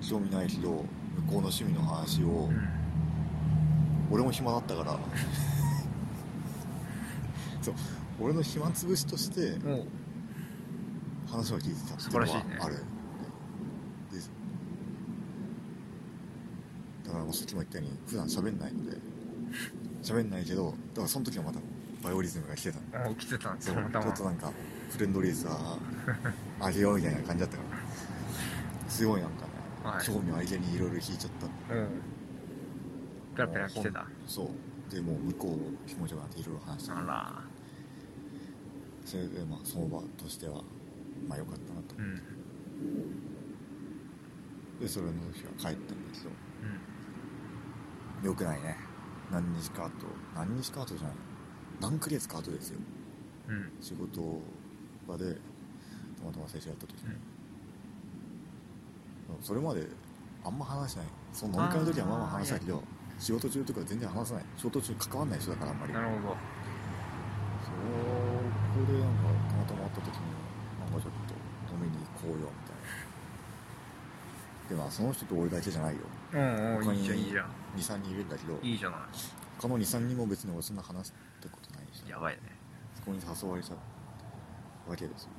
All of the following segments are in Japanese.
興味ないけど向こうの趣味の話を、うん。俺も暇だったから。そう。俺の暇つぶしとして話を聞いてたっていうの素晴らしいね。はある。でだからもうさっきも言ったように普段喋んないので喋んないけどだからその時はまたバイオリズムが来てたの。あ起きてたんですそう。ちょっとなんかフレンドリーさ あげようみたいな感じだったから。すごいなんかね、はい。興味ありげにいろいろ聞いちゃったう。ん。ペラペラ来てた。そう。でもう向こうの気持ちがあっていろいろ話してあら。それでまあその場としてはまあ良かったなと、うん。でそれの日は帰ったんだけどうん。良くないね。何日か後。何日か後じゃない。何ヶ月か後ですよ。うん。仕事場でたまたますれ違った時に、それまであんま話しない。その飲み会の時はまあまあ話したけど仕事中とか全然話さない。仕事中関わんない人だからあんまり。なるほど。そこでなんかたまたま会った時になんかちょっと飲みに行こうよみたいな。でまあその人と俺だけじゃないよ。うんうん他にいいじゃんいいじゃん。23人いるんだけど。いいじゃない。他の23人も別に俺そんな話したことないし。やばいね。そこに誘われちゃったわけですよ。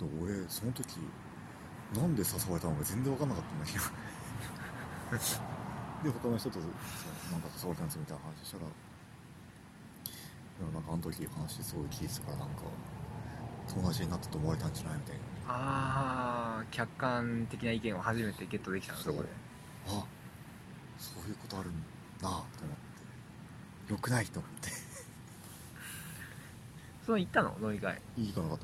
で俺その時なんで誘われたのか全然分かんなかったんだけど。で他の人とそうなんか誘われたんですみたいな話したら。でもなんかあの時話すごい聞いてたからなんか友達になったと思われたんじゃないみたいな。ああ客観的な意見を初めてゲットできたのそそうこで。あそういうことあるんだなと思って。よくないと思って。その行ったの？飲み会。いいかなかっ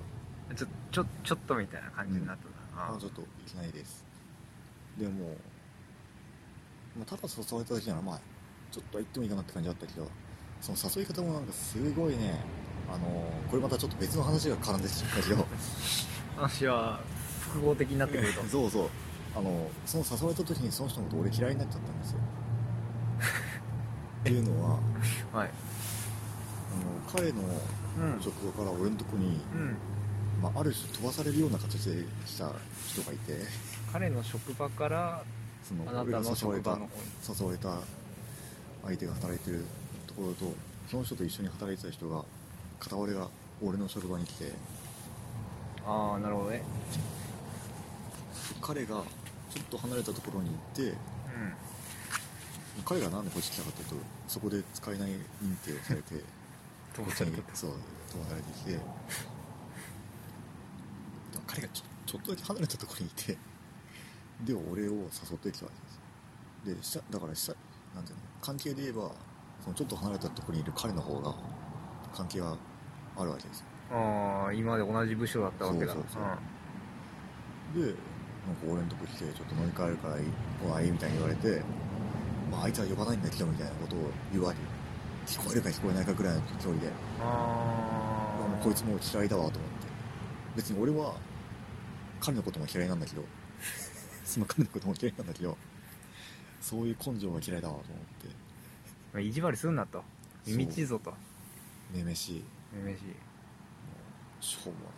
た。ちょちょちょっとみたいな感じになったんだ、あちょっといけないです。でも、まあ、ただ誘われただけならまあちょっとは行ってもいいかなって感じだったけどその誘い方もなんかすごいね。あのこれまたちょっと別の話が絡んできちゃったけど話は複合的になってくると。そうそう。あのその誘われた時にその人のこと俺嫌いになっちゃったんですよ。っていうのははい。あの彼のうん。職場から俺のとこに、うんまあ、ある種飛ばされるような形で来た人がいて。彼の職場からそのあなたの俺が誘われた誘われた相手が働いてるところとその人と一緒に働いてた人が片割れが俺の職場に来て。ああなるほどね。彼がちょっと離れたところに行ってうん。彼がなんでこっち来たかというとそこで使えない認定をされて飛こっちにそう飛ばされてきてでも彼がちょちょっとだけ離れたところにいてで俺を誘ってきたわけですで下だから下なんていうの？関係で言えばそのちょっと離れたところにいる彼の方が関係はあるわけですよ。ああ今まで同じ部署だったわけだ。そうそうそう。でなんか俺のとこ来てちょっと飲み会あるからいい来ないみたいに言われて、まあ、あいつは呼ばないんだけどみたいなことを言われ聞こえるか聞こえないかぐらいの距離で。ああもうこいつもう嫌いだわと思って別に俺は彼のことも嫌いなんだけど その彼のことも嫌いなんだけどそういう根性が嫌いだわと思って。まあ意地悪すんなと。耳ちぞと。めめしい。めめしい。しょうもない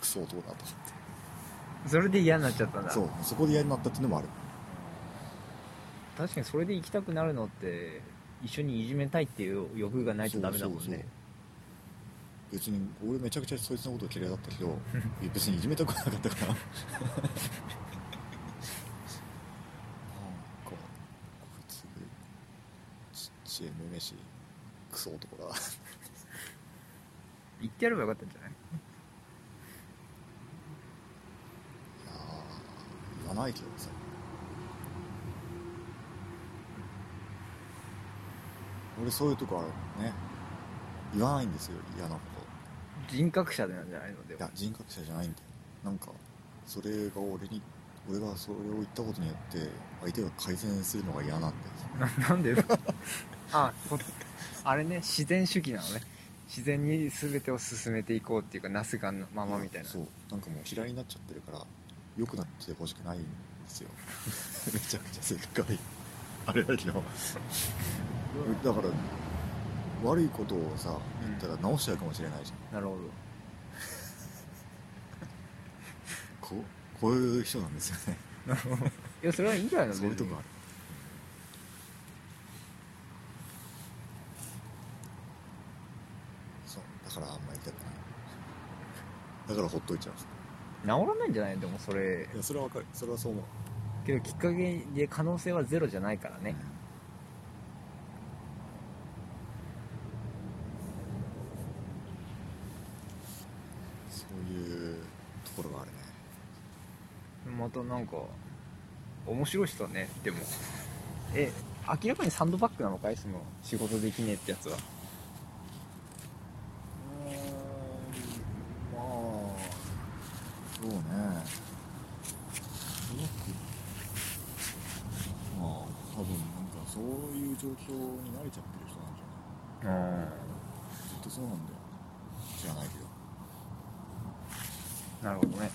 クソ男だと思って。それで嫌になっちゃったんだ。そうそこで嫌になったっていうのもある。確かにそれで行きたくなるのって一緒にいじめたいっていう欲がないとダメだもんね別に俺めちゃくちゃそいつのこと嫌いだったけど 別にいじめたくなかったから。なんかこいつちっちゃいめめしいクソ男だ。言ってやればよかったんじゃない？いやー言わないけどさ。俺そういうとこはね言わないんですよ嫌なこと。人格者なんじゃないの？でいや人格者じゃないんだよ。なんかそれが俺に俺がそれを言ったことによって相手が改善するのが嫌なんだよ。な なんであこあれね自然主義なのね。自然に全てを進めていこうっていうかなすがのままみたいな。そう。なんかもう嫌いになっちゃってるから良くなってほしくないんですよ。めちゃくちゃ性格悪い。あれだけど。だから悪いことをさ言ったら直しちゃうかもしれないじゃん。なるほど。こうこういう人なんですよね。いやそれはいいんじゃないの？そういうとこある。そう。だからあんまり痛くない。だからほっといちゃう。治らないんじゃない？でもそれ。いやそれはわかる。それはそう思う。けどきっかけで可能性はゼロじゃないからね。そういうところがあるねまたなんか面白い人だねでも。え明らかにサンドバッグなのかい？その仕事できねえってやつは。うーんまあそうね。まあ多分なんかそういう状況に慣れちゃってる人なんじゃない？うんずっとそうなんだよ。知らないけど。なるほどね